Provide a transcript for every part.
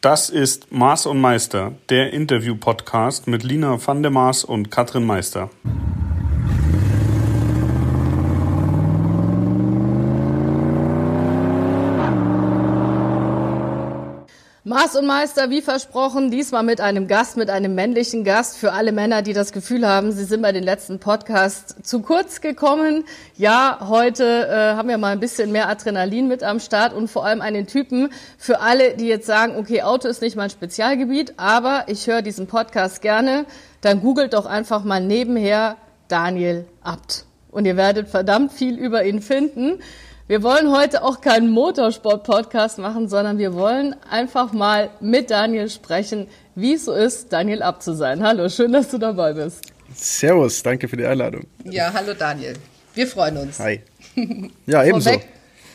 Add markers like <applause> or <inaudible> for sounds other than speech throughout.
Das ist Maß und Meister, der Interview-Podcast mit Lina van der Maas und Katrin Meister. Maß und Meister, wie versprochen, diesmal mit einem Gast, mit einem männlichen Gast für alle Männer, die das Gefühl haben, sie sind bei den letzten Podcasts zu kurz gekommen. Ja, heute äh, haben wir mal ein bisschen mehr Adrenalin mit am Start und vor allem einen Typen für alle, die jetzt sagen, okay, Auto ist nicht mein Spezialgebiet, aber ich höre diesen Podcast gerne, dann googelt doch einfach mal nebenher Daniel Abt. Und ihr werdet verdammt viel über ihn finden. Wir wollen heute auch keinen Motorsport-Podcast machen, sondern wir wollen einfach mal mit Daniel sprechen, wie es so ist, Daniel ab zu sein. Hallo, schön, dass du dabei bist. Servus, danke für die Einladung. Ja, hallo Daniel. Wir freuen uns. Hi. Ja, <laughs> ebenso. Vorweg,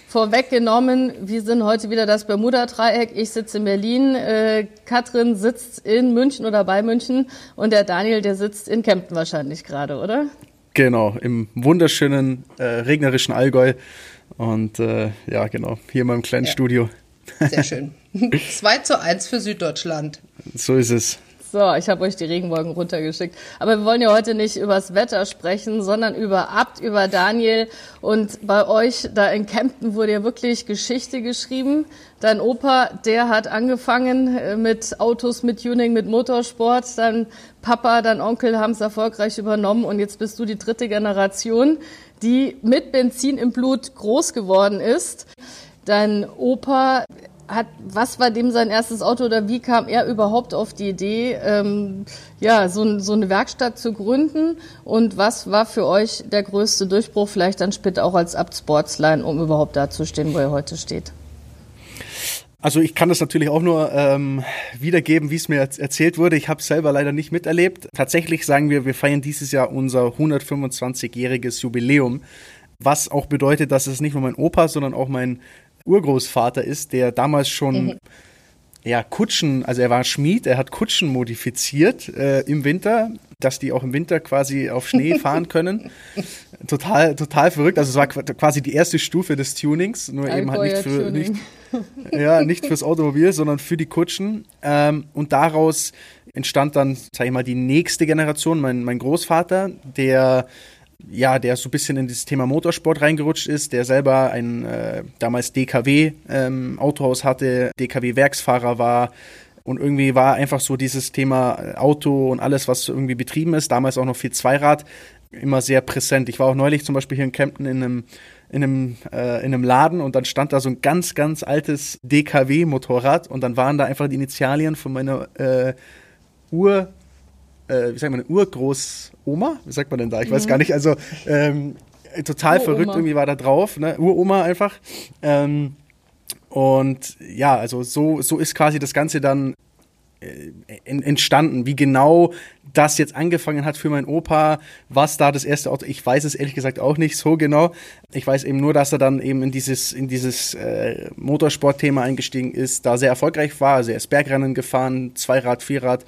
vorweggenommen, wir sind heute wieder das Bermuda-Dreieck. Ich sitze in Berlin, äh, Katrin sitzt in München oder bei München und der Daniel, der sitzt in Kempten wahrscheinlich gerade, oder? Genau, im wunderschönen, äh, regnerischen Allgäu. Und äh, ja, genau, hier in meinem kleinen ja. Studio. Sehr <laughs> schön. <laughs> 2 zu 1 für Süddeutschland. So ist es. So, ich habe euch die Regenwolken runtergeschickt. Aber wir wollen ja heute nicht übers Wetter sprechen, sondern über Abt, über Daniel. Und bei euch da in Kempten wurde ja wirklich Geschichte geschrieben. Dein Opa, der hat angefangen äh, mit Autos, mit Tuning, mit Motorsport. Dein Papa, dein Onkel haben es erfolgreich übernommen. Und jetzt bist du die dritte Generation die mit Benzin im Blut groß geworden ist. Dein Opa hat, was war dem sein erstes Auto oder wie kam er überhaupt auf die Idee, ähm, ja, so, so eine Werkstatt zu gründen? Und was war für euch der größte Durchbruch, vielleicht dann später auch als Abt Sportsline, um überhaupt da zu stehen, wo er heute steht? Also ich kann das natürlich auch nur ähm, wiedergeben, wie es mir erzählt wurde. Ich habe es selber leider nicht miterlebt. Tatsächlich sagen wir, wir feiern dieses Jahr unser 125-jähriges Jubiläum, was auch bedeutet, dass es nicht nur mein Opa, sondern auch mein Urgroßvater ist, der damals schon mhm ja, Kutschen, also er war Schmied, er hat Kutschen modifiziert äh, im Winter, dass die auch im Winter quasi auf Schnee <laughs> fahren können. total, total verrückt. Also es war quasi die erste Stufe des Tunings, nur eben halt nicht für nicht, ja, nicht fürs Automobil, sondern für die Kutschen. Ähm, und daraus entstand dann, sag ich mal, die nächste Generation, mein, mein Großvater, der ja, der so ein bisschen in das Thema Motorsport reingerutscht ist, der selber ein äh, damals DKW-Autohaus ähm, hatte, DKW-Werksfahrer war und irgendwie war einfach so dieses Thema Auto und alles, was irgendwie betrieben ist, damals auch noch viel Zweirad, immer sehr präsent. Ich war auch neulich zum Beispiel hier in Kempten in einem in einem, äh, in einem Laden und dann stand da so ein ganz, ganz altes DKW-Motorrad und dann waren da einfach die Initialien von meiner äh, Ur, äh, wie sagt man, Urgroßoma, wie sagt man denn da? Ich mhm. weiß gar nicht. Also ähm, total Uroma. verrückt irgendwie war da drauf, ne? Uroma einfach. Ähm, und ja, also so, so ist quasi das Ganze dann äh, entstanden. Wie genau das jetzt angefangen hat für meinen Opa, was da das erste Auto, ich weiß es ehrlich gesagt auch nicht so genau. Ich weiß eben nur, dass er dann eben in dieses, in dieses äh, Motorsportthema eingestiegen ist, da sehr erfolgreich war. Also er ist Bergrennen gefahren, Zweirad, Vierrad,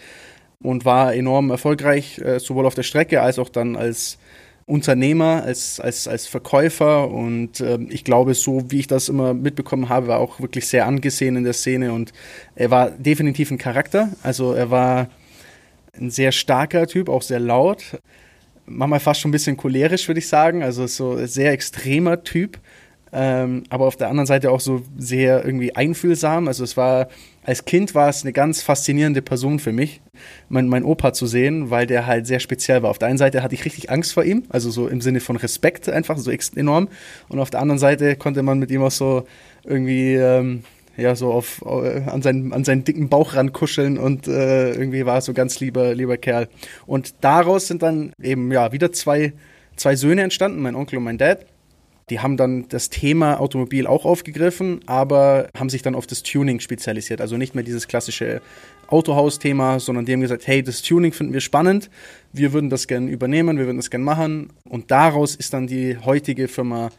und war enorm erfolgreich, äh, sowohl auf der Strecke als auch dann als Unternehmer, als, als, als Verkäufer und äh, ich glaube, so wie ich das immer mitbekommen habe, war auch wirklich sehr angesehen in der Szene und er war definitiv ein Charakter. Also er war ein sehr starker Typ, auch sehr laut, manchmal fast schon ein bisschen cholerisch, würde ich sagen. Also so ein sehr extremer Typ, ähm, aber auf der anderen Seite auch so sehr irgendwie einfühlsam. Also es war als Kind war es eine ganz faszinierende Person für mich, mein, mein Opa zu sehen, weil der halt sehr speziell war. Auf der einen Seite hatte ich richtig Angst vor ihm, also so im Sinne von Respekt einfach, so enorm. Und auf der anderen Seite konnte man mit ihm auch so irgendwie, ähm, ja, so auf, äh, an, seinen, an seinen dicken Bauch rankuscheln und äh, irgendwie war es so ganz lieber, lieber Kerl. Und daraus sind dann eben, ja, wieder zwei, zwei Söhne entstanden, mein Onkel und mein Dad. Die haben dann das Thema Automobil auch aufgegriffen, aber haben sich dann auf das Tuning spezialisiert. Also nicht mehr dieses klassische Autohaus-Thema, sondern die haben gesagt, hey, das Tuning finden wir spannend, wir würden das gerne übernehmen, wir würden das gerne machen. Und daraus ist dann die heutige Firma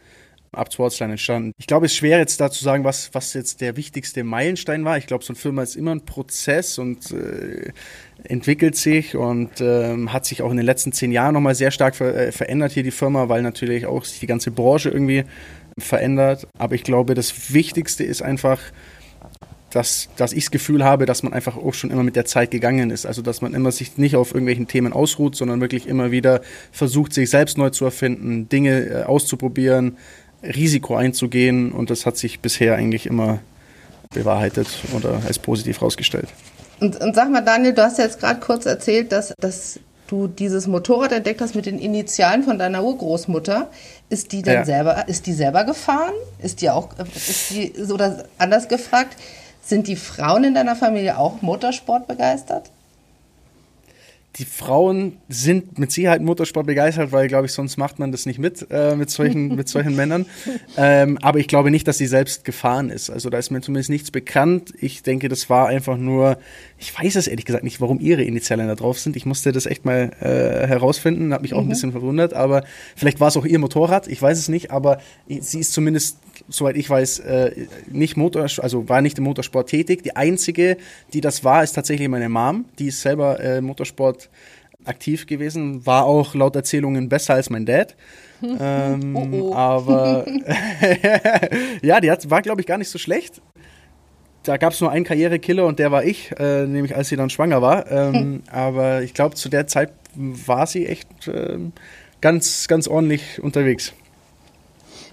Up Sportsline entstanden. Ich glaube, es ist schwer jetzt da zu sagen, was, was jetzt der wichtigste Meilenstein war. Ich glaube, so eine Firma ist immer ein Prozess und äh, entwickelt sich und ähm, hat sich auch in den letzten zehn Jahren nochmal sehr stark ver äh, verändert hier die Firma, weil natürlich auch sich die ganze Branche irgendwie verändert. Aber ich glaube, das Wichtigste ist einfach, dass, dass ich das Gefühl habe, dass man einfach auch schon immer mit der Zeit gegangen ist. Also dass man immer sich nicht auf irgendwelchen Themen ausruht, sondern wirklich immer wieder versucht, sich selbst neu zu erfinden, Dinge äh, auszuprobieren, Risiko einzugehen und das hat sich bisher eigentlich immer bewahrheitet oder als positiv herausgestellt. Und, und sag mal, Daniel, du hast ja jetzt gerade kurz erzählt, dass, dass du dieses Motorrad entdeckt hast mit den Initialen von deiner Urgroßmutter. Ist die denn ja. selber, ist die selber gefahren? Ist die auch, ist die, oder anders gefragt, sind die Frauen in deiner Familie auch Motorsport begeistert? Die Frauen sind mit Sicherheit Motorsport begeistert, weil, glaube ich, sonst macht man das nicht mit, äh, mit, solchen, mit solchen Männern. <laughs> Ähm, aber ich glaube nicht, dass sie selbst gefahren ist. Also da ist mir zumindest nichts bekannt. Ich denke, das war einfach nur, ich weiß es ehrlich gesagt nicht, warum ihre Initialen da drauf sind. Ich musste das echt mal äh, herausfinden, hat mich auch mhm. ein bisschen verwundert, aber vielleicht war es auch ihr Motorrad, ich weiß es nicht, aber sie ist zumindest soweit ich weiß, äh, nicht Motor, also war nicht im Motorsport tätig. Die einzige, die das war, ist tatsächlich meine Mom. Die ist selber äh, Motorsport aktiv gewesen, war auch laut Erzählungen besser als mein Dad. <laughs> ähm, oh oh. Aber <laughs> <laughs> ja, die hat, war, glaube ich, gar nicht so schlecht. Da gab es nur einen Karrierekiller und der war ich, äh, nämlich als sie dann schwanger war. Ähm, aber ich glaube, zu der Zeit war sie echt ähm, ganz, ganz ordentlich unterwegs.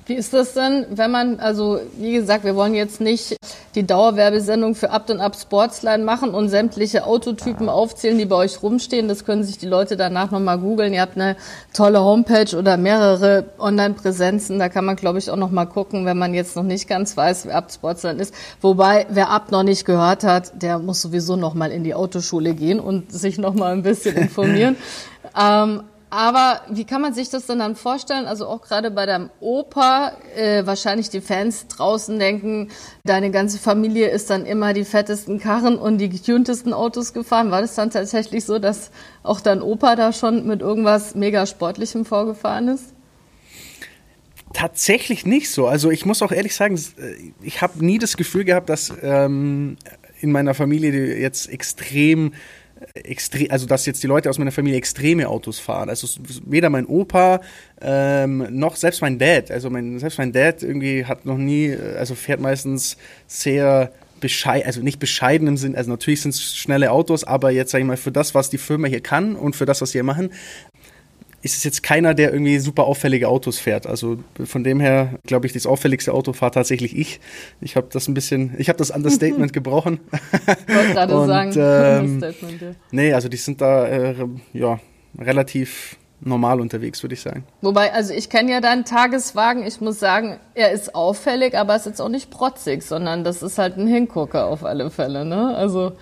Wie ist das denn, wenn man, also wie gesagt, wir wollen jetzt nicht die Dauerwerbesendung für Up and Up Sportsline machen und sämtliche Autotypen aufzählen, die bei euch rumstehen. Das können sich die Leute danach nochmal googeln. Ihr habt eine tolle Homepage oder mehrere Online-Präsenzen. Da kann man, glaube ich, auch nochmal gucken, wenn man jetzt noch nicht ganz weiß, wer Up Sportsline ist. Wobei, wer Up noch nicht gehört hat, der muss sowieso nochmal in die Autoschule gehen und sich nochmal ein bisschen informieren. <laughs> ähm, aber wie kann man sich das denn dann vorstellen? Also auch gerade bei deinem Opa, äh, wahrscheinlich die Fans draußen denken, deine ganze Familie ist dann immer die fettesten Karren und die getuntesten Autos gefahren. War das dann tatsächlich so, dass auch dein Opa da schon mit irgendwas mega Sportlichem vorgefahren ist? Tatsächlich nicht so. Also ich muss auch ehrlich sagen, äh, ich habe nie das Gefühl gehabt, dass ähm, in meiner Familie jetzt extrem extrem, also dass jetzt die Leute aus meiner Familie extreme Autos fahren. Also weder mein Opa ähm, noch selbst mein Dad. Also mein, selbst mein Dad irgendwie hat noch nie, also fährt meistens sehr bescheiden, also nicht bescheiden im Sinn, also natürlich sind es schnelle Autos, aber jetzt sage ich mal für das, was die Firma hier kann und für das, was sie hier machen, ist es jetzt keiner, der irgendwie super auffällige Autos fährt. Also von dem her glaube ich, das auffälligste Auto fahre tatsächlich ich. Ich habe das ein bisschen, ich habe das Understatement <laughs> gebrochen. Ich wollte gerade sagen, ähm. Ja. Nee, also die sind da äh, ja relativ normal unterwegs, würde ich sagen. Wobei, also ich kenne ja deinen Tageswagen. Ich muss sagen, er ist auffällig, aber es ist jetzt auch nicht protzig, sondern das ist halt ein Hingucker auf alle Fälle. Ne? Also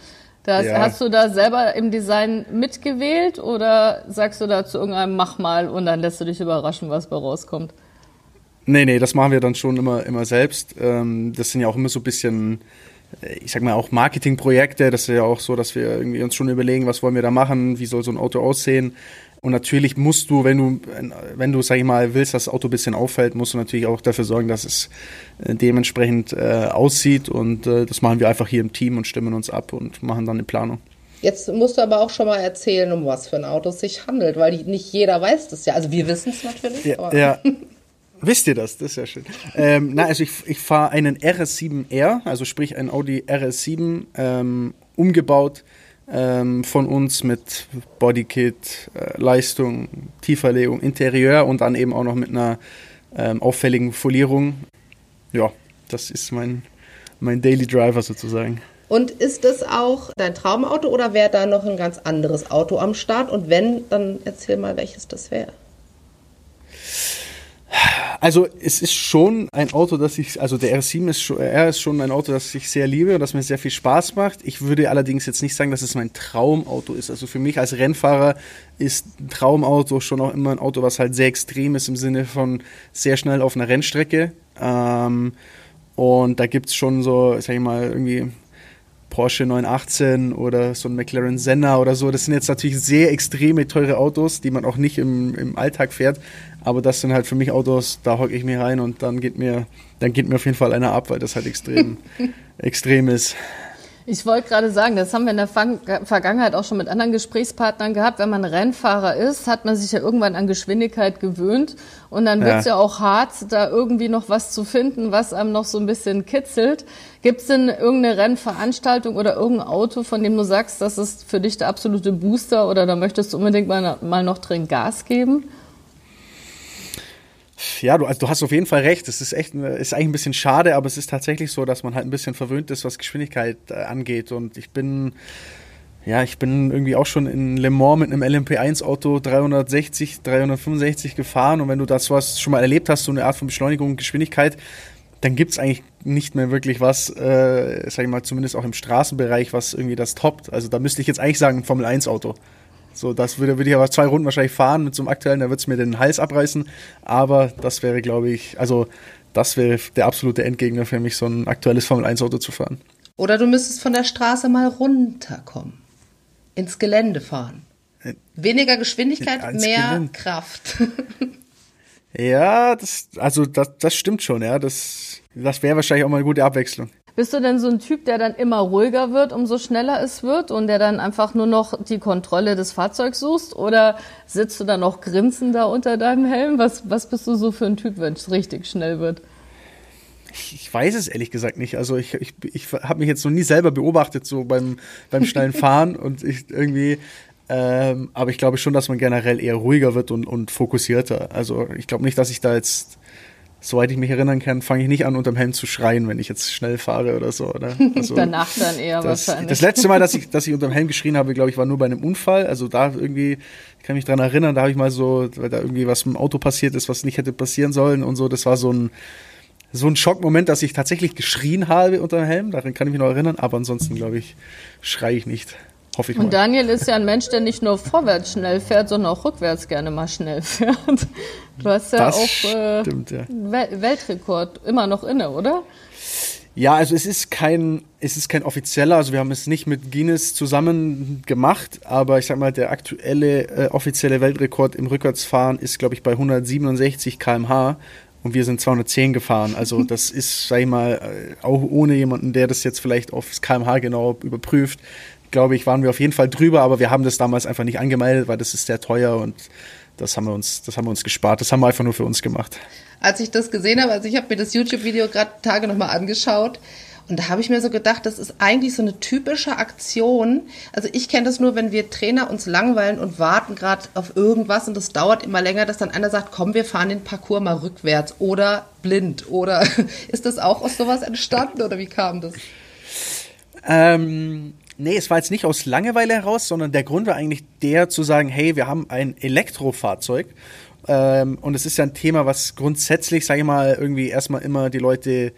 das, ja. Hast du da selber im Design mitgewählt oder sagst du da zu irgendeinem Mach mal und dann lässt du dich überraschen, was bei rauskommt? Nee, nee, das machen wir dann schon immer, immer selbst. Ähm, das sind ja auch immer so ein bisschen, äh, ich sag mal, auch Marketingprojekte. Das ist ja auch so, dass wir irgendwie uns schon überlegen, was wollen wir da machen, wie soll so ein Auto aussehen. Und natürlich musst du, wenn du, wenn du, sag ich mal, willst, dass das Auto ein bisschen auffällt, musst du natürlich auch dafür sorgen, dass es äh, dementsprechend äh, aussieht. Und äh, das machen wir einfach hier im Team und stimmen uns ab und machen dann eine Planung. Jetzt musst du aber auch schon mal erzählen, um was für ein Auto es sich handelt, weil nicht jeder weiß das ja. Also wir wissen es natürlich. Ja, ja. <laughs> Wisst ihr das? Das ist ja schön. Ähm, na, also ich, ich fahre einen RS7R, also sprich ein Audi RS7 ähm, umgebaut ähm, von uns mit Bodykit, äh, Leistung, Tieferlegung, Interieur und dann eben auch noch mit einer ähm, auffälligen Folierung. Ja, das ist mein, mein Daily Driver sozusagen. Und ist das auch dein Traumauto oder wäre da noch ein ganz anderes Auto am Start? Und wenn, dann erzähl mal, welches das wäre. Also es ist schon ein Auto, das ich, also der R7 ist schon, er ist schon ein Auto, das ich sehr liebe und das mir sehr viel Spaß macht. Ich würde allerdings jetzt nicht sagen, dass es mein Traumauto ist. Also für mich als Rennfahrer ist ein Traumauto schon auch immer ein Auto, was halt sehr extrem ist im Sinne von sehr schnell auf einer Rennstrecke. Ähm, und da gibt es schon so, sag ich mal, irgendwie Porsche 918 oder so ein McLaren Senna oder so. Das sind jetzt natürlich sehr extreme teure Autos, die man auch nicht im, im Alltag fährt. Aber das sind halt für mich Autos, da hocke ich mir rein und dann geht mir, dann geht mir auf jeden Fall einer ab, weil das halt extrem, <laughs> extrem ist. Ich wollte gerade sagen, das haben wir in der Vergangenheit auch schon mit anderen Gesprächspartnern gehabt. Wenn man Rennfahrer ist, hat man sich ja irgendwann an Geschwindigkeit gewöhnt. Und dann wird es ja. ja auch hart, da irgendwie noch was zu finden, was einem noch so ein bisschen kitzelt. Gibt es denn irgendeine Rennveranstaltung oder irgendein Auto, von dem du sagst, das ist für dich der absolute Booster oder da möchtest du unbedingt mal, mal noch drin Gas geben? Ja, du, also du hast auf jeden Fall recht. Es ist echt, ist eigentlich ein bisschen schade, aber es ist tatsächlich so, dass man halt ein bisschen verwöhnt ist, was Geschwindigkeit äh, angeht. Und ich bin, ja, ich bin irgendwie auch schon in Le Mans mit einem LMP1-Auto 360, 365 gefahren. Und wenn du das was schon mal erlebt hast, so eine Art von Beschleunigung und Geschwindigkeit, dann gibt es eigentlich nicht mehr wirklich was, äh, sag ich mal, zumindest auch im Straßenbereich, was irgendwie das toppt. Also da müsste ich jetzt eigentlich sagen, ein Formel-1-Auto. So, das würde, würde ich aber zwei Runden wahrscheinlich fahren mit so einem aktuellen, da würde es mir den Hals abreißen. Aber das wäre, glaube ich, also das wäre der absolute Endgegner für mich, so ein aktuelles Formel-1-Auto zu fahren. Oder du müsstest von der Straße mal runterkommen. Ins Gelände fahren. Weniger Geschwindigkeit, ja, mehr Gelände. Kraft. <laughs> ja, das, also das, das stimmt schon, ja. Das, das wäre wahrscheinlich auch mal eine gute Abwechslung. Bist du denn so ein Typ, der dann immer ruhiger wird, umso schneller es wird und der dann einfach nur noch die Kontrolle des Fahrzeugs suchst? Oder sitzt du dann noch grinsender unter deinem Helm? Was, was bist du so für ein Typ, wenn es richtig schnell wird? Ich, ich weiß es ehrlich gesagt nicht. Also ich, ich, ich habe mich jetzt noch nie selber beobachtet, so beim, beim schnellen <laughs> Fahren und ich irgendwie, ähm, aber ich glaube schon, dass man generell eher ruhiger wird und, und fokussierter. Also ich glaube nicht, dass ich da jetzt soweit ich mich erinnern kann, fange ich nicht an, unterm Helm zu schreien, wenn ich jetzt schnell fahre oder so. Oder? <laughs> Also, Danach dann eher das, wahrscheinlich. Das letzte Mal, dass ich, dass ich unterm Helm geschrien habe, glaube ich, war nur bei einem Unfall. Also da irgendwie, ich kann mich dran erinnern, da habe ich mal so, weil da irgendwie was mit dem Auto passiert ist, was nicht hätte passieren sollen und so. Das war so ein, so ein Schockmoment, dass ich tatsächlich geschrien habe unterm Helm. Daran kann ich mich noch erinnern. Aber ansonsten, glaube ich, schreie ich nicht. Hoffe ich Und Daniel ist ja ein <laughs> Mensch, der nicht nur vorwärts schnell fährt, sondern auch rückwärts gerne mal schnell fährt. Du hast ja das auch äh, stimmt, ja. Weltrekord immer noch inne, oder? Ja, also es ist kein, es ist kein offizieller, also wir haben es nicht mit Guinness zusammen gemacht, aber ich sag mal, der aktuelle äh, offizielle Weltrekord im Rückwärtsfahren ist, glaube ich, bei 167 km/h und wir sind 210 gefahren. Also <laughs> das ist, sag ich mal, äh, auch ohne jemanden, der das jetzt vielleicht aufs kmh genau überprüft, glaube ich, waren wir auf jeden Fall drüber, aber wir haben das damals einfach nicht angemeldet, weil das ist sehr teuer und das haben wir uns, das haben wir uns gespart. Das haben wir einfach nur für uns gemacht. Als ich das gesehen habe, also ich habe mir das YouTube-Video gerade Tage nochmal angeschaut und da habe ich mir so gedacht, das ist eigentlich so eine typische Aktion. Also ich kenne das nur, wenn wir Trainer uns langweilen und warten gerade auf irgendwas und das dauert immer länger, dass dann einer sagt, komm, wir fahren den Parcours mal rückwärts oder blind. Oder <laughs> ist das auch aus sowas entstanden oder wie kam das? Ähm, Nee, es war jetzt nicht aus Langeweile heraus, sondern der Grund war eigentlich der zu sagen, hey, wir haben ein Elektrofahrzeug. Ähm, und es ist ja ein Thema, was grundsätzlich, sage ich mal, irgendwie erstmal immer die Leute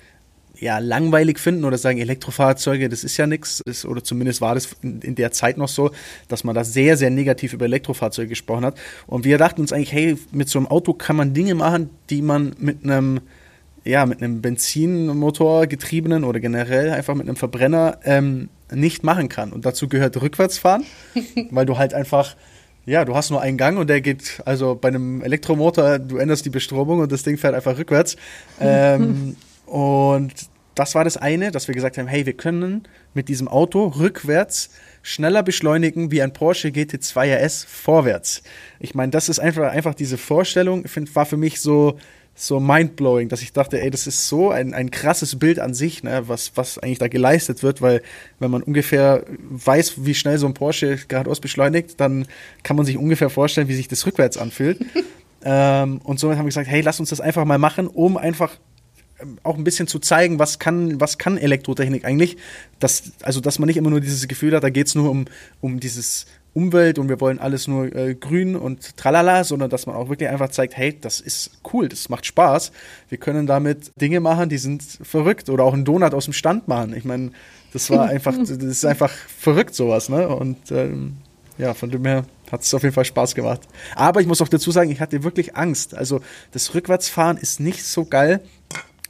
ja langweilig finden oder sagen, Elektrofahrzeuge, das ist ja nichts. Oder zumindest war das in, in, der Zeit noch so, dass man da sehr, sehr negativ über Elektrofahrzeuge gesprochen hat. Und wir dachten uns eigentlich, hey, mit so einem Auto kann man Dinge machen, die man mit einem ja, mit einem Benzinmotor getriebenen oder generell einfach mit einem Verbrenner ähm, nicht machen kann. Und dazu gehört Rückwärtsfahren, <laughs> weil du halt einfach, ja, du hast nur einen Gang und der geht, also bei einem Elektromotor, du änderst die Bestromung und das Ding fährt einfach rückwärts. <laughs> ähm, und das war das eine, dass wir gesagt haben, hey, wir können mit diesem Auto rückwärts schneller beschleunigen wie ein Porsche GT2 RS vorwärts. Ich meine, das ist einfach, einfach diese Vorstellung, find, war für mich so, so mindblowing, dass ich dachte, ey, das ist so ein, ein krasses Bild an sich, ne, was, was eigentlich da geleistet wird, weil wenn man ungefähr weiß, wie schnell so ein Porsche geradeaus beschleunigt, dann kann man sich ungefähr vorstellen, wie sich das rückwärts anfühlt. <laughs> ähm, und somit haben wir gesagt, hey, lass uns das einfach mal machen, um einfach auch ein bisschen zu zeigen, was kann, was kann Elektrotechnik eigentlich. Das, also, dass man nicht immer nur dieses Gefühl hat, da geht's nur um, um dieses Umwelt und wir wollen alles nur äh, grün und tralala, sondern dass man auch wirklich einfach zeigt, hey, das ist cool, das macht Spaß. Wir können damit Dinge machen, die sind verrückt oder auch einen Donut aus dem Stand machen. Ich meine, das war <laughs> einfach, das ist einfach verrückt sowas, ne? Und ähm, ja, von dem her hat es auf jeden Fall Spaß gemacht. Aber ich muss auch dazu sagen, ich hatte wirklich Angst. Also das Rückwärtsfahren ist nicht so geil,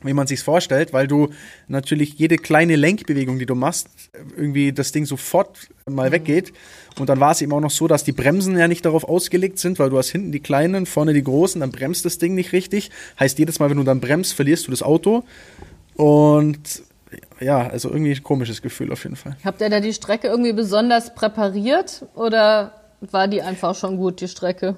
wie man sich's vorstellt, weil du natürlich jede kleine Lenkbewegung, die du machst, irgendwie das Ding sofort mal mhm. weggeht. Und dann war es eben auch noch so, dass die Bremsen ja nicht darauf ausgelegt sind, weil du hast hinten die kleinen, vorne die großen, dann bremst das Ding nicht richtig. Heißt, jedes Mal, wenn du dann bremst, verlierst du das Auto. Und ja, also irgendwie ein komisches Gefühl auf jeden Fall. Habt ihr da die Strecke irgendwie besonders präpariert oder war die einfach schon gut, die Strecke?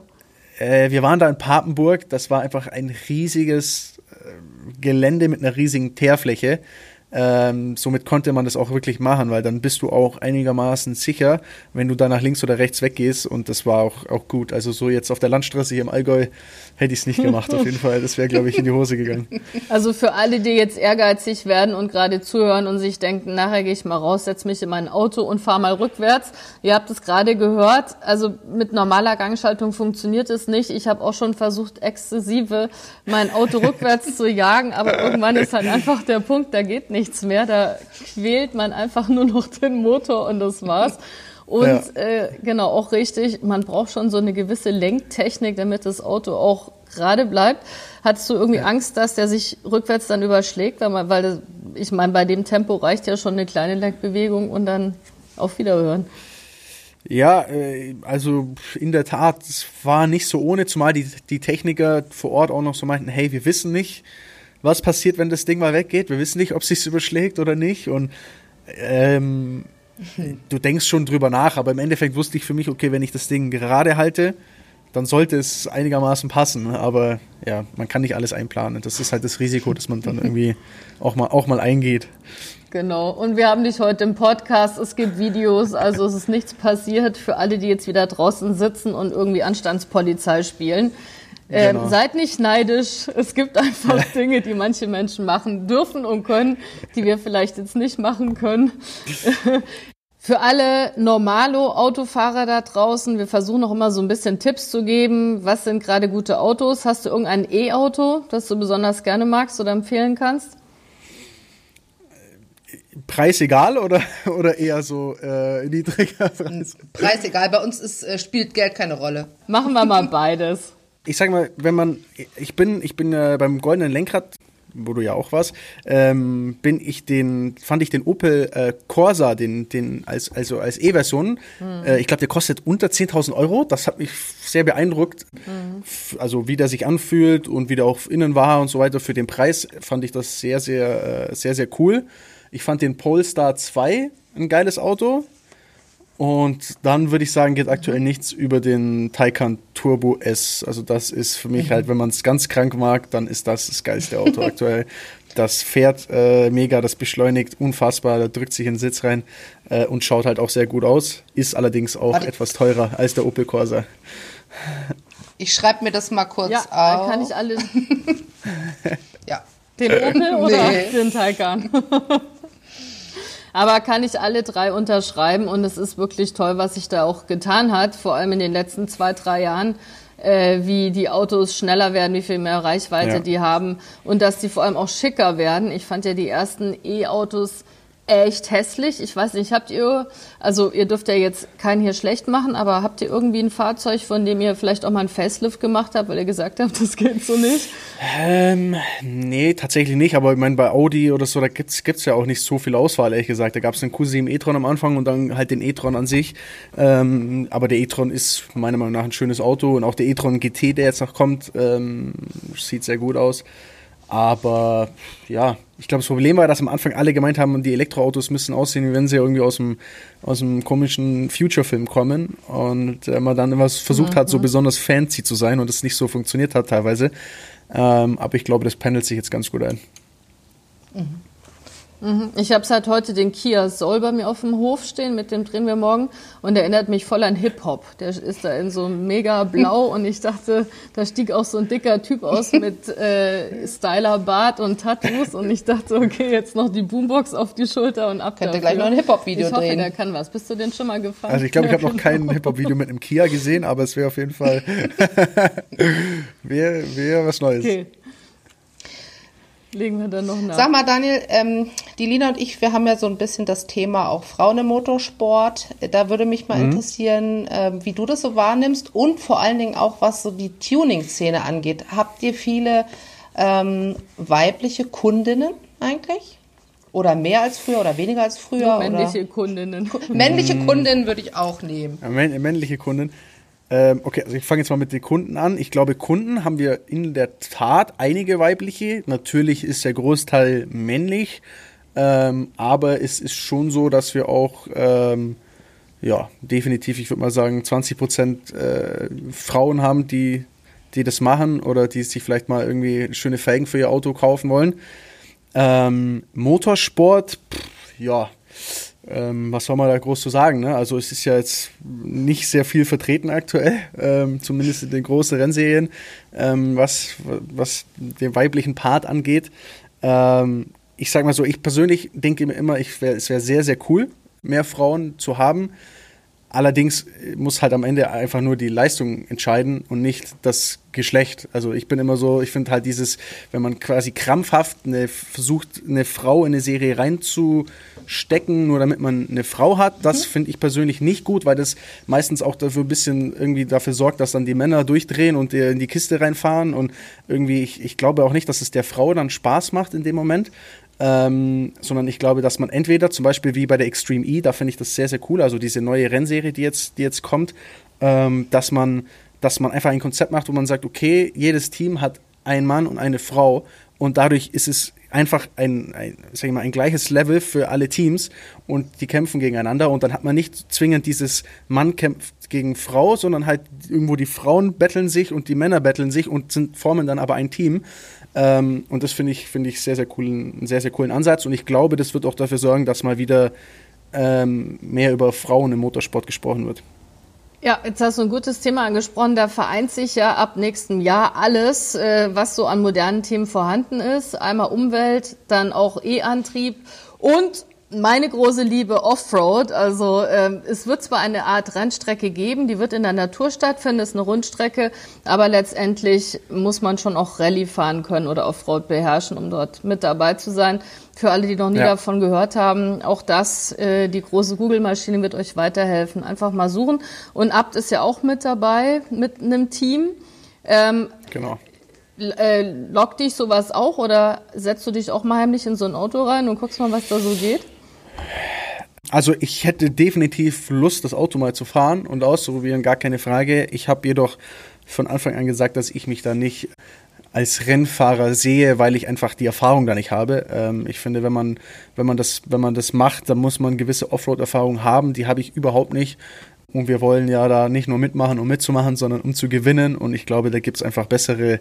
Äh, wir waren da in Papenburg, das war einfach ein riesiges äh, Gelände mit einer riesigen Teerfläche. Ähm, somit konnte man das auch wirklich machen, weil dann bist du auch einigermaßen sicher, wenn du da nach links oder rechts weggehst und das war auch, auch gut. Also so jetzt auf der Landstraße hier im Allgäu hätte ich es nicht gemacht, auf jeden Fall. Das wäre, glaube ich, in die Hose gegangen. Also für alle, die jetzt ehrgeizig werden und gerade zuhören und sich denken, nachher gehe ich mal raus, setze mich in mein Auto und fahre mal rückwärts. Ihr habt es gerade gehört, also mit normaler Gangschaltung funktioniert es nicht. Ich habe auch schon versucht, exzessive mein Auto <laughs> rückwärts zu jagen, aber irgendwann ist halt einfach der Punkt, da geht nicht nichts mehr. Da quält man einfach nur noch den Motor und das war's. Und ja. äh, genau, auch richtig, man braucht schon so eine gewisse Lenktechnik, damit das Auto auch gerade bleibt. Hattest du irgendwie ja. Angst, dass der sich rückwärts dann überschlägt? Weil, man, weil das, ich meine, bei dem Tempo reicht ja schon eine kleine Lenkbewegung und dann auf Wiederhören. Ja, äh, also in der Tat, es war nicht so ohne, zumal die, die Techniker vor Ort auch noch so meinten, hey, wir wissen nicht, was passiert, wenn das Ding mal weggeht. Wir wissen nicht, ob es sich überschlägt oder nicht. Und ähm, du denkst schon drüber nach, aber im Endeffekt wusste ich für mich, okay, wenn ich das Ding gerade halte, dann sollte es einigermaßen passen. Aber ja, man kann nicht alles einplanen. Das ist halt das Risiko, dass man dann <laughs> irgendwie auch mal, auch mal eingeht. Genau. Und wir haben dich heute im Podcast. Es gibt Videos, also es ist nichts passiert für alle, die jetzt wieder draußen sitzen und irgendwie Anstandspolizei spielen. Ähm, genau. seid nicht neidisch. Es gibt einfach <laughs> Dinge, die manche Menschen machen dürfen und können, die wir vielleicht jetzt nicht machen können. <laughs> Für alle Normalo-Autofahrer da draußen, wir versuchen auch immer so ein bisschen Tipps zu geben. Was sind gerade gute Autos? Hast du irgendein E-Auto, das du besonders gerne magst oder empfehlen kannst? Preis egal oder, oder eher so äh, niedriger Preis? Preis egal, bei uns ist, äh, spielt Geld keine Rolle. Machen wir mal <laughs> beides ich sag mal, wenn man, ich bin, ich bin äh, beim goldenen Lenkrad, wo du ja auch warst, ähm, bin ich den, fand ich den Opel äh, Corsa, den, den als, also als E-Version, mhm. äh, ich glaube, der kostet unter 10.000 Euro. Das hat mich sehr beeindruckt. Mhm. Also wie der sich anfühlt und wie der auch innen war und so weiter. Für den Preis fand ich das sehr, sehr, äh, sehr, sehr cool. Ich fand den Polestar 2 ein geiles Auto. Und dann würde ich sagen, geht aktuell nichts über den Taycan Turbo S. Also das ist für mich halt, wenn man es ganz krank mag, dann ist das das geilste Auto aktuell. Das fährt äh, mega, das beschleunigt unfassbar, da drückt sich in den Sitz rein äh, und schaut halt auch sehr gut aus. Ist allerdings auch Warte. etwas teurer als der Opel Corsa. Ich schreibe mir das mal kurz ja, auf. Ja, kann ich alle. <laughs> ja. Den Opel oder nee. den Taycan? <laughs> Aber kann ich alle drei unterschreiben und es ist wirklich toll, was sich da auch getan hat, vor allem in den letzten zwei, drei Jahren. Äh, wie die Autos schneller werden, wie viel mehr Reichweite ja. die haben und dass die vor allem auch schicker werden. Ich fand ja die ersten E-Autos echt hässlich. Ich weiß nicht, habt ihr, also ihr dürft ja jetzt keinen hier schlecht machen, aber habt ihr irgendwie ein Fahrzeug, von dem ihr vielleicht auch mal einen Facelift gemacht habt, weil ihr gesagt habt, <laughs> das geht so nicht? Ähm, nee, tatsächlich nicht, aber ich meine, bei Audi oder so, da gibt's gibt's ja auch nicht so viel Auswahl, ehrlich gesagt. Da gab's den Q7 e-tron am Anfang und dann halt den e-tron an sich. Ähm, aber der e-tron ist meiner Meinung nach ein schönes Auto und auch der e-tron GT, der jetzt noch kommt, ähm, sieht sehr gut aus. Aber ja, ich glaube, das Problem war, dass am Anfang alle gemeint haben, die Elektroautos müssen aussehen, wie wenn sie irgendwie aus dem, aus dem komischen Future-Film kommen. Und äh, man dann immer versucht mhm. hat, so mhm. besonders fancy zu sein und es nicht so funktioniert hat teilweise. Ähm, aber ich glaube, das pendelt sich jetzt ganz gut ein. Mhm. Mhm. Ich habe seit heute den Kia Soul bei mir auf dem Hof stehen, mit dem drehen wir morgen und der erinnert mich voll an Hip-Hop. Der ist da in so mega blau <laughs> und ich dachte, da stieg auch so ein dicker Typ aus <laughs> mit äh, Styler Bart und Tattoos und ich dachte, okay, jetzt noch die Boombox auf die Schulter und ab Könnte gleich noch ein Hip-Hop-Video drehen. Ich hoffe, der kann was. Bist du denn schon mal gefahren? Also ich glaube, ich habe noch kein Hip-Hop-Video mit einem Kia gesehen, aber es wäre auf jeden Fall <laughs> wäre wär was Neues. Okay legen wir dann noch nach. Sag mal, Daniel, ähm, die Lina und ich, wir haben ja so ein bisschen das Thema auch Frauen im Motorsport. Da würde mich mal mhm. interessieren, äh, wie du das so wahrnimmst und vor allen Dingen auch, was so die Tuning-Szene angeht. Habt ihr viele ähm, weibliche Kundinnen eigentlich? Oder mehr als früher oder weniger als früher? männliche oder? Kundinnen. Männliche Kundinnen würde ich auch nehmen. Ja, männliche Kundinnen. Ähm, okay, also ich fange jetzt mal mit den Kunden an. Ich glaube, Kunden haben wir in der Tat einige weibliche. Natürlich ist der Großteil männlich. Ähm, aber es ist schon so, dass wir auch, ähm, ja, definitiv, ich würde mal sagen, 20 Prozent äh, Frauen haben, die, die das machen oder die sich vielleicht mal irgendwie schöne Felgen für ihr Auto kaufen wollen. Ähm, Motorsport, pff, ja, ähm, was soll man da groß zu sagen? Ne? Also es ist ja jetzt nicht sehr viel vertreten aktuell, ähm, zumindest in den großen Rennserien, ähm, was, was den weiblichen Part angeht. Ähm, ich sage mal so, ich persönlich denke mir immer, ich wär, es wäre sehr, sehr cool, mehr Frauen zu haben. Allerdings muss halt am Ende einfach nur die Leistung entscheiden und nicht das Geschlecht. Also ich bin immer so, ich finde halt dieses, wenn man quasi krampfhaft eine, versucht, eine Frau in eine Serie reinzustecken, nur damit man eine Frau hat, das mhm. finde ich persönlich nicht gut, weil das meistens auch dafür ein bisschen irgendwie dafür sorgt, dass dann die Männer durchdrehen und in die Kiste reinfahren und irgendwie, ich, ich glaube auch nicht, dass es der Frau dann Spaß macht in dem Moment. Ähm, sondern ich glaube, dass man entweder zum Beispiel wie bei der Extreme E, da finde ich das sehr, sehr cool, also diese neue Rennserie, die jetzt, die jetzt kommt, ähm, dass man, dass man einfach ein Konzept macht, wo man sagt, okay, jedes Team hat einen Mann und eine Frau und dadurch ist es einfach ein, ein, sag ich mal, ein gleiches Level für alle Teams und die kämpfen gegeneinander und dann hat man nicht zwingend dieses Mann kämpft gegen Frau, sondern halt irgendwo die Frauen betteln sich und die Männer betteln sich und sind, formen dann aber ein Team. Ähm, und das finde ich, finde ich sehr, sehr coolen, einen sehr, sehr coolen Ansatz. Und ich glaube, das wird auch dafür sorgen, dass mal wieder ähm, mehr über Frauen im Motorsport gesprochen wird. Ja, jetzt hast du ein gutes Thema angesprochen. Da vereint sich ja ab nächstem Jahr alles, äh, was so an modernen Themen vorhanden ist. Einmal Umwelt, dann auch E-Antrieb und meine große Liebe Offroad. Also ähm, es wird zwar eine Art Rennstrecke geben, die wird in der Natur stattfinden, ist eine Rundstrecke, aber letztendlich muss man schon auch Rallye fahren können oder Offroad beherrschen, um dort mit dabei zu sein. Für alle, die noch nie ja. davon gehört haben, auch das, äh, die große Google-Maschine wird euch weiterhelfen. Einfach mal suchen. Und Abt ist ja auch mit dabei, mit einem Team. Ähm, genau. Äh, lockt dich sowas auch oder setzt du dich auch mal heimlich in so ein Auto rein und guckst mal, was da so geht? Also ich hätte definitiv Lust, das Auto mal zu fahren und auszuprobieren, gar keine Frage. Ich habe jedoch von Anfang an gesagt, dass ich mich da nicht als Rennfahrer sehe, weil ich einfach die Erfahrung da nicht habe. Ähm, ich finde, wenn man, wenn man das, wenn man das macht, dann muss man gewisse Offroad-Erfahrung haben. Die habe ich überhaupt nicht. Und wir wollen ja da nicht nur mitmachen, um mitzumachen, sondern um zu gewinnen. Und ich glaube, da gibt es einfach bessere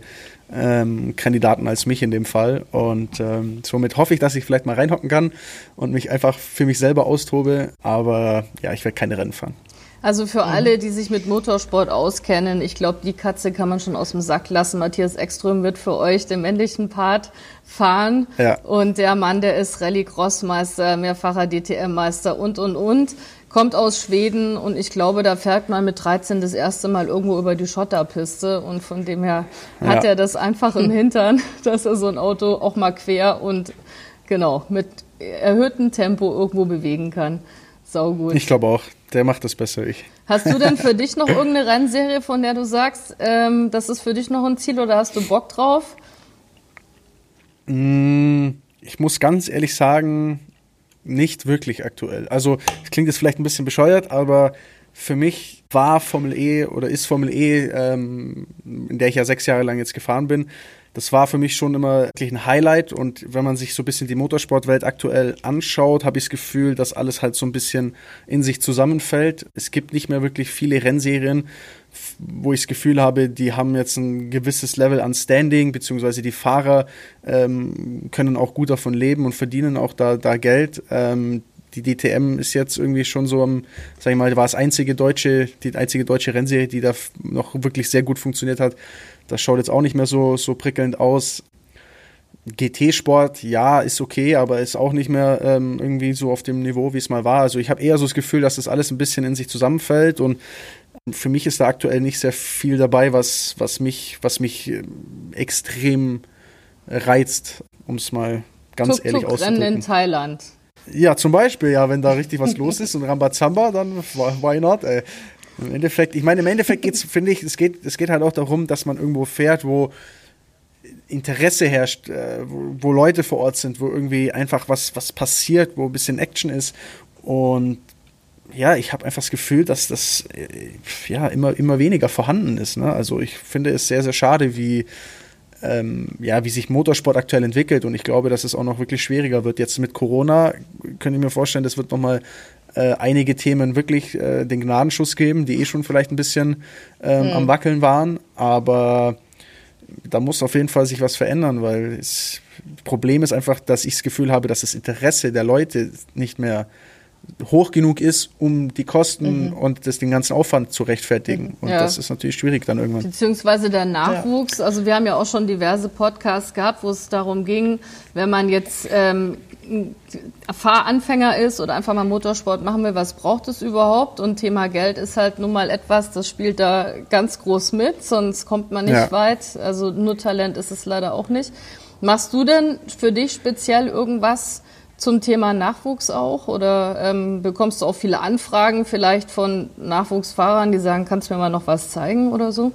ähm, Kandidaten als mich in dem Fall. Und ähm, somit hoffe ich, dass ich vielleicht mal reinhocken kann und mich einfach für mich selber austobe. Aber ja, ich werde keine Rennen fahren. Also für mhm. alle, die sich mit Motorsport auskennen, ich glaube, die Katze kann man schon aus dem Sack lassen. Matthias Ekström wird für euch den männlichen Part fahren. Ja. Und der Mann, der ist Rallye-Crossmeister, mehrfacher DTM-Meister und, und, und kommt aus Schweden und ich glaube, da fährt man mit 13 das erste Mal irgendwo über die Schotterpiste und von dem her ja. hat er das einfach im <laughs> Hintern, dass er so ein Auto auch mal quer und genau mit erhöhtem Tempo irgendwo bewegen kann. Sau gut. Ich glaube auch, der macht das besser ich. Hast du denn für dich noch <laughs> irgendeine Rennserie, von der du sagst, ähm, das ist für dich noch ein Ziel oder hast du Bock drauf? Mm, ich muss ganz ehrlich sagen, nicht wirklich aktuell. Also, klingt jetzt vielleicht ein bisschen bescheuert, aber für mich war Formel E oder ist Formel E, ähm, in der ich ja sechs Jahre lang jetzt gefahren bin, das war für mich schon immer wirklich ein Highlight. Und wenn man sich so ein bisschen die Motorsportwelt aktuell anschaut, habe ich das Gefühl, dass alles halt so ein bisschen in sich zusammenfällt. Es gibt nicht mehr wirklich viele Rennserien, wo ich das Gefühl habe, die haben jetzt ein gewisses Level an Standing, beziehungsweise die Fahrer ähm, können auch gut davon leben und verdienen auch da, da Geld. Ähm, die DTM ist jetzt irgendwie schon so am, sag ich mal, war das einzige deutsche, die einzige deutsche Rennserie, die da noch wirklich sehr gut funktioniert hat. Das schaut jetzt auch nicht mehr so, so prickelnd aus. GT-Sport, ja, ist okay, aber ist auch nicht mehr ähm, irgendwie so auf dem Niveau, wie es mal war. Also ich habe eher so das Gefühl, dass das alles ein bisschen in sich zusammenfällt und für mich ist da aktuell nicht sehr viel dabei, was, was mich, was mich äh, extrem reizt, um es mal ganz Tuk -tuk ehrlich auszudrücken. Rennen in Thailand. Ja, zum Beispiel, ja, wenn da richtig was los ist und Rambazamba, dann why not, ey. Im Endeffekt, ich meine, im Endeffekt geht's, finde ich, es geht, es geht halt auch darum, dass man irgendwo fährt, wo Interesse herrscht, äh, wo, wo, Leute vor Ort sind, wo irgendwie einfach was, was passiert, wo ein bisschen Action ist. Und ja, ich habe einfach das Gefühl, dass das äh, ja immer, immer weniger vorhanden ist. Ne? Also ich finde es sehr, sehr schade, wie, ähm, ja, wie sich Motorsport aktuell entwickelt. Und ich glaube, dass es auch noch wirklich schwieriger wird. Jetzt mit Corona könnte ich mir vorstellen, das wird nochmal äh, einige Themen wirklich äh, den Gnadenschuss geben, die eh schon vielleicht ein bisschen ähm, mhm. am Wackeln waren. Aber da muss auf jeden Fall sich was verändern, weil das Problem ist einfach, dass ich das Gefühl habe, dass das Interesse der Leute nicht mehr hoch genug ist, um die Kosten mhm. und das, den ganzen Aufwand zu rechtfertigen. Und ja. das ist natürlich schwierig dann irgendwann. Beziehungsweise der Nachwuchs. Ja. Also wir haben ja auch schon diverse Podcasts gehabt, wo es darum ging, wenn man jetzt ähm, Fahranfänger ist oder einfach mal Motorsport machen will, was braucht es überhaupt? Und Thema Geld ist halt nun mal etwas, das spielt da ganz groß mit, sonst kommt man nicht ja. weit. Also nur Talent ist es leider auch nicht. Machst du denn für dich speziell irgendwas, zum Thema Nachwuchs auch? Oder ähm, bekommst du auch viele Anfragen vielleicht von Nachwuchsfahrern, die sagen, kannst du mir mal noch was zeigen oder so?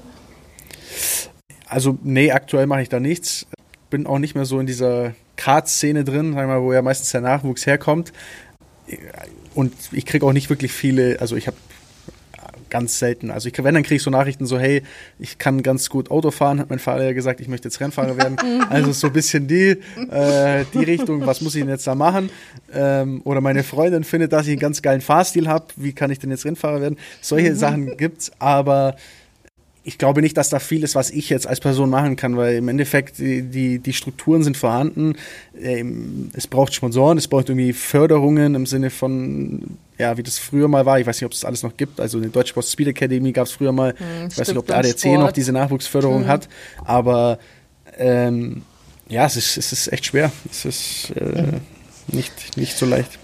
Also, nee, aktuell mache ich da nichts. Bin auch nicht mehr so in dieser Kart-Szene drin, sagen mal, wo ja meistens der Nachwuchs herkommt. Und ich kriege auch nicht wirklich viele, also ich habe ganz selten. Also ich, wenn, dann kriege ich so Nachrichten so, hey, ich kann ganz gut Auto fahren, hat mein Vater ja gesagt, ich möchte jetzt Rennfahrer werden. <laughs> also so ein bisschen die, äh, die Richtung, was muss ich denn jetzt da machen? Ähm, oder meine Freundin findet, dass ich einen ganz geilen Fahrstil habe, wie kann ich denn jetzt Rennfahrer werden? Solche mhm. Sachen gibt's, aber ich glaube nicht, dass da viel ist, was ich jetzt als Person machen kann, weil im Endeffekt die, die, die Strukturen sind vorhanden. Ähm, es braucht Sponsoren, es braucht irgendwie Förderungen im Sinne von, ja, wie das früher mal war. Ich weiß nicht, ob es alles noch gibt. Also eine Deutsche Sport Speed Academy gab es früher mal. Hm, ich weiß nicht, ob der ADAC Sport. noch diese Nachwuchsförderung hm. hat. Aber ähm, ja, es ist, es ist echt schwer. Es ist äh, hm. nicht, nicht so leicht.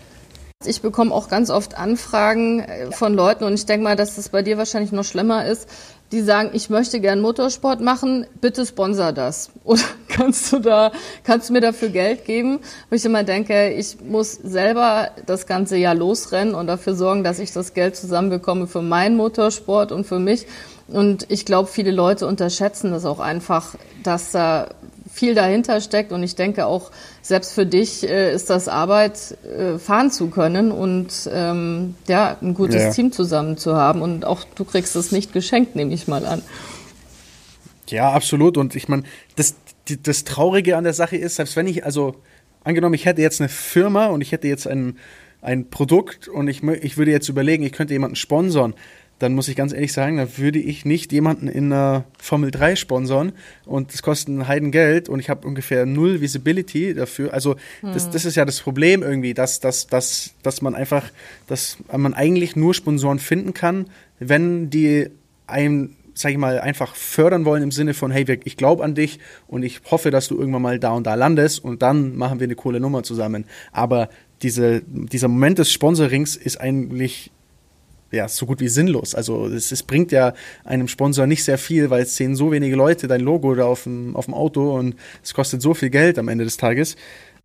Ich bekomme auch ganz oft Anfragen äh, von Leuten und ich denke mal, dass das bei dir wahrscheinlich noch schlimmer ist, die sagen, ich möchte gern Motorsport machen, bitte sponsor das. <laughs> Oder kannst du da, kannst du mir dafür Geld geben? Wo ich immer denke, ich muss selber das ganze Jahr losrennen und dafür sorgen, dass ich das Geld zusammenbekomme für meinen Motorsport und für mich. Und ich glaube, viele Leute unterschätzen das auch einfach, dass da viel dahinter steckt. Und ich denke auch, selbst für dich äh, ist das Arbeit, äh, fahren zu können und ähm, ja, ein gutes ja. Team zusammen zu haben. Und auch du kriegst es nicht geschenkt, nehme ich mal an. Ja, absolut. Und ich meine, das, das Traurige an der Sache ist, selbst wenn ich, also angenommen, ich hätte jetzt eine Firma und ich hätte jetzt ein, ein Produkt und ich, ich würde jetzt überlegen, ich könnte jemanden sponsern, dann muss ich ganz ehrlich sagen, da würde ich nicht jemanden in einer Formel 3 sponsern und das kostet ein Heidengeld und ich habe ungefähr null Visibility dafür. Also hm. das, das ist ja das Problem irgendwie, dass, dass, dass, dass man einfach, dass man eigentlich nur Sponsoren finden kann, wenn die einem sag ich mal, einfach fördern wollen im Sinne von, hey, ich glaube an dich und ich hoffe, dass du irgendwann mal da und da landest und dann machen wir eine coole Nummer zusammen. Aber diese, dieser Moment des Sponsorings ist eigentlich ja, so gut wie sinnlos. Also es, es, bringt ja einem Sponsor nicht sehr viel, weil es sehen so wenige Leute dein Logo da auf dem, auf dem Auto und es kostet so viel Geld am Ende des Tages.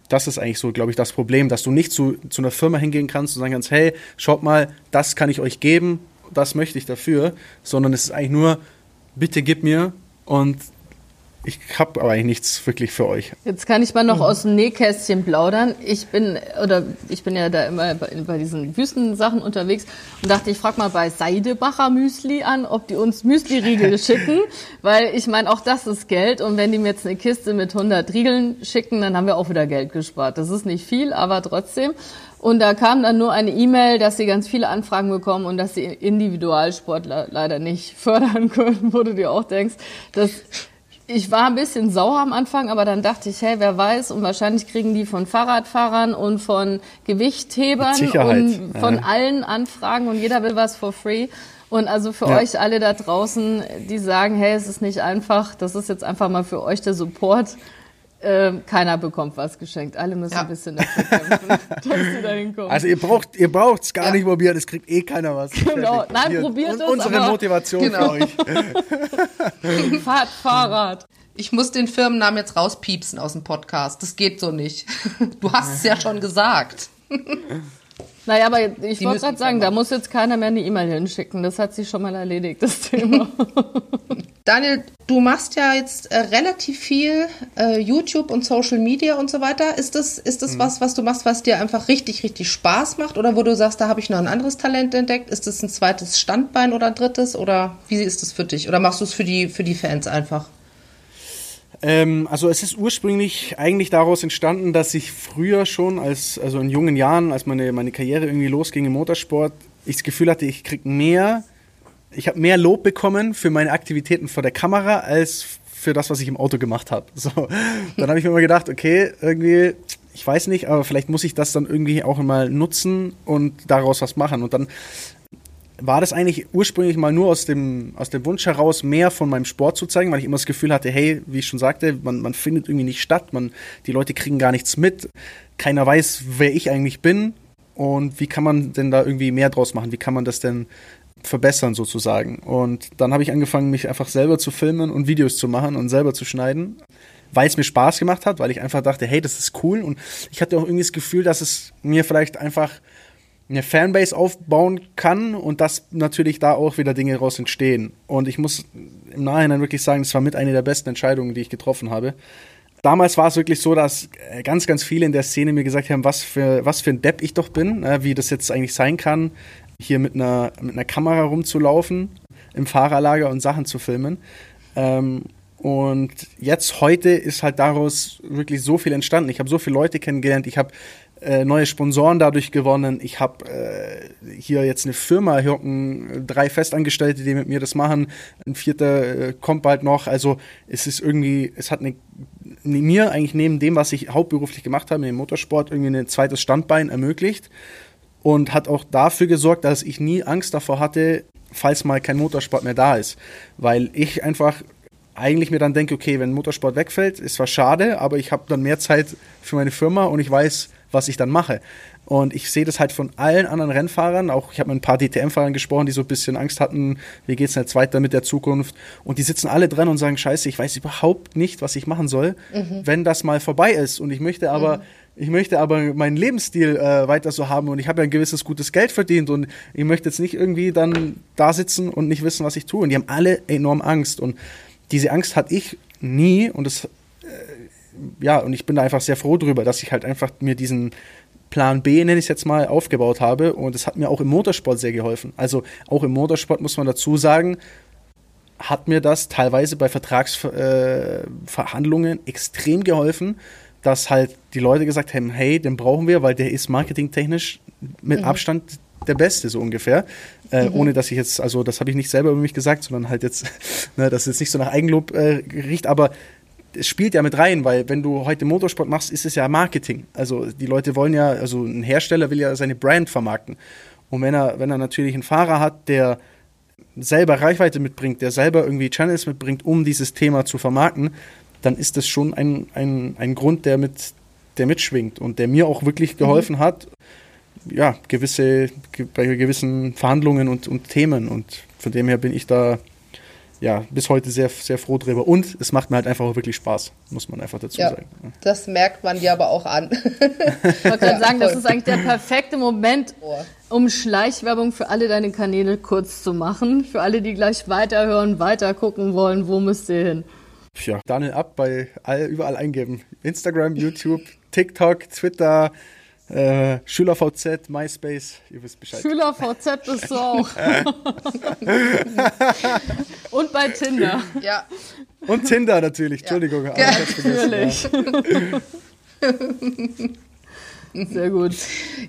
Das ist eigentlich so, glaube ich, das Problem, dass du nicht zu, zu einer Firma hingehen kannst und sagen kannst, hey, schaut mal, das kann ich euch geben, das möchte ich dafür, sondern es ist eigentlich nur, bitte gib mir und ich habe aber eigentlich nichts wirklich für euch. Jetzt kann ich mal noch mhm. aus dem Nähkästchen plaudern. Ich bin oder ich bin ja da immer bei, bei diesen Wüstensachen unterwegs und dachte, ich frage mal bei Seidebacher Müsli an, ob die uns Müsli-Riegel <laughs> schicken, weil ich meine, auch das ist Geld und wenn die mir jetzt eine Kiste mit 100 Riegeln schicken, dann haben wir auch wieder Geld gespart. Das ist nicht viel, aber trotzdem. Und da kam dann nur eine E-Mail, dass sie ganz viele Anfragen bekommen und dass sie Individualsportler leider nicht fördern <laughs> können, wo du dir auch denkst, dass ich war ein bisschen sauer am Anfang, aber dann dachte ich, hey, wer weiß, und wahrscheinlich kriegen die von Fahrradfahrern und von Gewichthebern und von ja. allen Anfragen und jeder will was for free. Und also für ja. euch alle da draußen, die sagen, hey, es ist nicht einfach, das ist jetzt einfach mal für euch der Support. Äh, keiner bekommt was geschenkt. Alle müssen ja. ein bisschen dafür kämpfen, <laughs> <laughs> dass sie da hinkommen. Also ihr braucht ihr braucht's gar ja. nicht probieren, es kriegt eh keiner was. Genau, nein, Hier, probiert es. Unsere Motivation genau. für euch. <laughs> Fahrt Fahrrad. Ich muss den Firmennamen jetzt rauspiepsen aus dem Podcast. Das geht so nicht. Du hast es ja schon gesagt. Naja, aber ich wollte gerade sagen, da muss jetzt keiner mehr eine E-Mail hinschicken. Das hat sich schon mal erledigt, das Thema. <laughs> Daniel, du machst ja jetzt äh, relativ viel äh, YouTube und Social Media und so weiter. Ist das, ist das mhm. was, was du machst, was dir einfach richtig, richtig Spaß macht? Oder wo du sagst, da habe ich noch ein anderes Talent entdeckt? Ist das ein zweites Standbein oder ein drittes? Oder wie ist das für dich? Oder machst du es für die, für die Fans einfach? Ähm, also es ist ursprünglich eigentlich daraus entstanden, dass ich früher schon, als, also in jungen Jahren, als meine, meine Karriere irgendwie losging im Motorsport, ich das Gefühl hatte, ich kriege mehr, ich habe mehr Lob bekommen für meine Aktivitäten vor der Kamera als für das, was ich im Auto gemacht habe. So, dann habe ich mir immer gedacht, okay, irgendwie, ich weiß nicht, aber vielleicht muss ich das dann irgendwie auch mal nutzen und daraus was machen. Und dann war das eigentlich ursprünglich mal nur aus dem, aus dem Wunsch heraus, mehr von meinem Sport zu zeigen, weil ich immer das Gefühl hatte, hey, wie ich schon sagte, man, man findet irgendwie nicht statt, man, die Leute kriegen gar nichts mit, keiner weiß, wer ich eigentlich bin und wie kann man denn da irgendwie mehr draus machen, wie kann man das denn verbessern sozusagen. Und dann habe ich angefangen, mich einfach selber zu filmen und Videos zu machen und selber zu schneiden, weil es mir Spaß gemacht hat, weil ich einfach dachte, hey, das ist cool. Und ich hatte auch irgendwie das Gefühl, dass es mir vielleicht einfach eine Fanbase aufbauen kann und dass natürlich da auch wieder Dinge raus entstehen. Und ich muss im Nachhinein wirklich sagen, das war mit einer der besten Entscheidungen, die ich getroffen habe. Damals war es wirklich so, dass äh, ganz, ganz viele in der Szene mir gesagt haben, was für, was für ein Depp ich doch bin, äh, wie das jetzt eigentlich sein kann, hier mit einer, mit einer Kamera rumzulaufen im Fahrerlager und Sachen zu filmen. Ähm, und jetzt heute ist halt daraus wirklich so viel entstanden. Ich habe so viele Leute kennengelernt. Ich habe äh, neue Sponsoren dadurch gewonnen. Ich habe äh, hier jetzt eine Firma, hier hocken drei Festangestellte, die mit mir das machen. Ein vierter äh, kommt bald noch. Also es ist irgendwie, es hat eine, mir eigentlich neben dem, was ich hauptberuflich gemacht habe, im Motorsport, irgendwie ein zweites Standbein ermöglicht und hat auch dafür gesorgt, dass ich nie Angst davor hatte, falls mal kein Motorsport mehr da ist. Weil ich einfach eigentlich mir dann denke, okay, wenn Motorsport wegfällt, ist zwar schade, aber ich habe dann mehr Zeit für meine Firma und ich weiß, was ich dann mache. Und ich sehe das halt von allen anderen Rennfahrern, auch ich habe mit ein paar DTM-Fahrern gesprochen, die so ein bisschen Angst hatten, wie geht es jetzt weiter mit der Zukunft. Und die sitzen alle dran und sagen, scheiße, ich weiß überhaupt nicht, was ich machen soll, mhm. wenn das mal vorbei ist. Und ich möchte aber, mhm. ich möchte aber meinen Lebensstil äh, weiter so haben und ich habe ja ein gewisses gutes Geld verdient und ich möchte jetzt nicht irgendwie dann da sitzen und nicht wissen, was ich tue. Und die haben alle enorm Angst. Und diese Angst hatte ich nie und das, ja, und ich bin da einfach sehr froh drüber, dass ich halt einfach mir diesen Plan B, nenne ich es jetzt mal, aufgebaut habe. Und es hat mir auch im Motorsport sehr geholfen. Also auch im Motorsport muss man dazu sagen, hat mir das teilweise bei Vertragsverhandlungen äh, extrem geholfen, dass halt die Leute gesagt haben, hey, den brauchen wir, weil der ist marketingtechnisch mit mhm. Abstand der Beste, so ungefähr. Äh, mhm. Ohne dass ich jetzt, also das habe ich nicht selber über mich gesagt, sondern halt jetzt, <laughs> ne, dass es jetzt nicht so nach Eigenlob äh, riecht, aber es spielt ja mit rein, weil wenn du heute Motorsport machst, ist es ja Marketing. Also die Leute wollen ja, also ein Hersteller will ja seine Brand vermarkten. Und wenn er, wenn er natürlich einen Fahrer hat, der selber Reichweite mitbringt, der selber irgendwie Channels mitbringt, um dieses Thema zu vermarkten, dann ist das schon ein, ein, ein Grund, der mit, der mitschwingt und der mir auch wirklich geholfen mhm. hat, ja, gewisse, bei gewissen Verhandlungen und, und Themen. Und von dem her bin ich da ja, bis heute sehr, sehr froh drüber. Und es macht mir halt einfach auch wirklich Spaß, muss man einfach dazu ja, sagen. Das merkt man dir aber auch an. ich wollte gerade <laughs> sagen, das ist eigentlich der perfekte Moment, um Schleichwerbung für alle deine Kanäle kurz zu machen. Für alle, die gleich weiterhören, weiter gucken wollen, wo müsst ihr hin? Ja, Daniel ab bei all, überall eingeben. Instagram, YouTube, TikTok, Twitter, äh, SchülerVZ, MySpace, ihr wisst Bescheid. SchülerVZ bist du auch. <laughs> Und bei Tinder. Ja. Und Tinder natürlich, Entschuldigung. Ja. Natürlich. Sehr gut.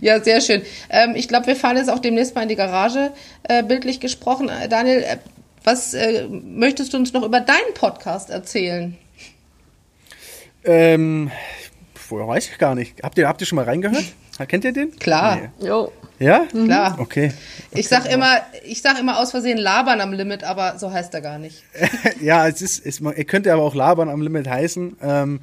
Ja, sehr schön. Ähm, ich glaube, wir fahren jetzt auch demnächst mal in die Garage, äh, bildlich gesprochen. Äh, Daniel, äh, was äh, möchtest du uns noch über deinen Podcast erzählen? Ähm, vorher weiß ich gar nicht. Habt ihr, habt ihr schon mal reingehört? Kennt ihr den? Klar. Nee. Jo. Ja? Mhm. Klar. Okay. Ich sag immer, ich sag immer aus Versehen labern am Limit, aber so heißt er gar nicht. <laughs> ja, es ist, es, ihr könnt ja aber auch labern am Limit heißen. Ähm,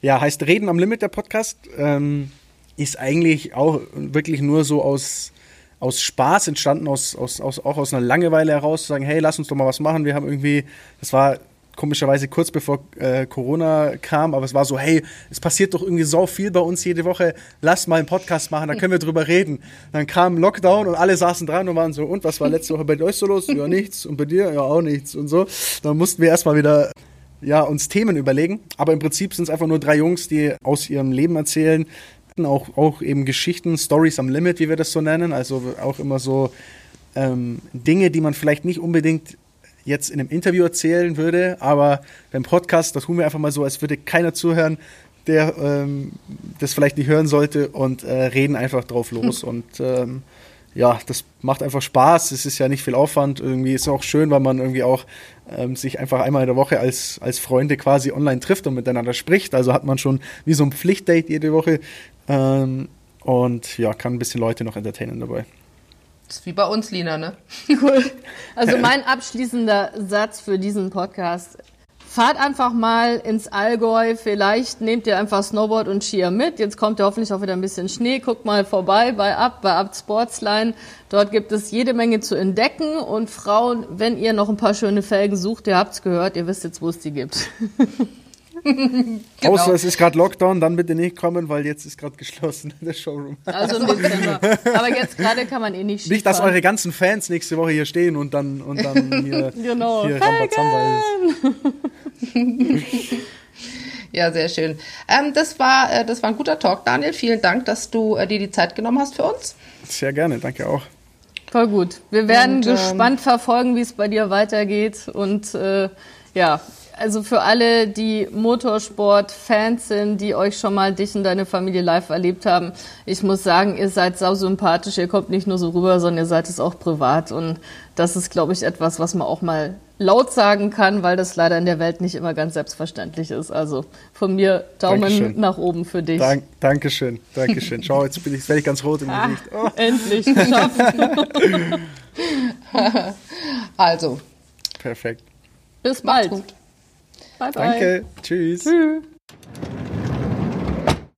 ja, heißt Reden am Limit der Podcast. Ähm, ist eigentlich auch wirklich nur so aus, aus Spaß entstanden, aus, aus, aus, auch aus einer Langeweile heraus, zu sagen, hey, lass uns doch mal was machen. Wir haben irgendwie, das war komischerweise kurz bevor äh, Corona kam, aber es war so, hey, es passiert doch irgendwie so viel bei uns jede Woche, lass mal einen Podcast machen, da können wir drüber reden. Dann kam Lockdown und alle saßen dran und waren so, und was war letzte Woche bei euch so los? Ja, nichts. Und bei dir? Ja, auch nichts. Und so. Dann mussten wir erstmal wieder ja, uns Themen überlegen. Aber im Prinzip sind es einfach nur drei Jungs, die aus ihrem Leben erzählen. Auch, auch eben Geschichten, Stories am Limit, wie wir das so nennen. Also auch immer so ähm, Dinge, die man vielleicht nicht unbedingt jetzt in einem Interview erzählen würde, aber beim Podcast, da tun wir einfach mal so, als würde keiner zuhören, der ähm, das vielleicht nicht hören sollte und äh, reden einfach drauf los. Hm. Und ähm, ja, das macht einfach Spaß. Es ist ja nicht viel Aufwand. Irgendwie ist es auch schön, weil man irgendwie auch ähm, sich einfach einmal in der Woche als, als Freunde quasi online trifft und miteinander spricht. Also hat man schon wie so ein Pflichtdate jede Woche. Ähm, und ja, kann ein bisschen Leute noch entertainen dabei. Das ist wie bei uns, Lina, ne? <laughs> Cool. Also mein abschließender Satz für diesen Podcast fahrt einfach mal ins Allgäu. Vielleicht nehmt ihr einfach Snowboard und Skier mit. Jetzt kommt ja hoffentlich auch wieder ein bisschen Schnee. Guckt mal vorbei bei Abt, bei Abt Sportsline. Dort gibt es jede Menge zu entdecken. Und Frauen, wenn ihr noch ein paar schöne Felgen sucht, ihr habt's gehört, ihr wisst jetzt, wo es die gibt. <laughs> genau. Außer es ist gerade Lockdown, dann bitte nicht kommen, weil jetzt ist gerade geschlossen <laughs> der Showroom. Also im Dezember. Aber jetzt gerade kann man eh nicht Nicht, dass eure ganzen Fans nächste Woche hier stehen und dann, und dann hier, <laughs> genau. hier Rambazamba ist. <laughs> Ja, sehr schön. Ähm, das, war, äh, das war ein guter Talk, Daniel. Vielen Dank, dass du äh, dir die Zeit genommen hast für uns. Sehr gerne, danke auch. Voll gut. Wir werden und, ähm, gespannt verfolgen, wie es bei dir weitergeht. Und äh, ja, also für alle, die Motorsport-Fans sind, die euch schon mal dich und deine Familie live erlebt haben, ich muss sagen, ihr seid sau sympathisch, ihr kommt nicht nur so rüber, sondern ihr seid es auch privat. Und das ist, glaube ich, etwas, was man auch mal laut sagen kann, weil das leider in der Welt nicht immer ganz selbstverständlich ist. Also von mir Daumen Dankeschön. nach oben für dich. Dank, Dankeschön, Dankeschön. Schau, jetzt bin ich, werde ich ganz rot im ah, Gesicht. Oh. <laughs> Endlich geschafft. <laughs> <laughs> also. Perfekt. Bis bald. Bye, bye. Danke. Tschüss. Tschüss.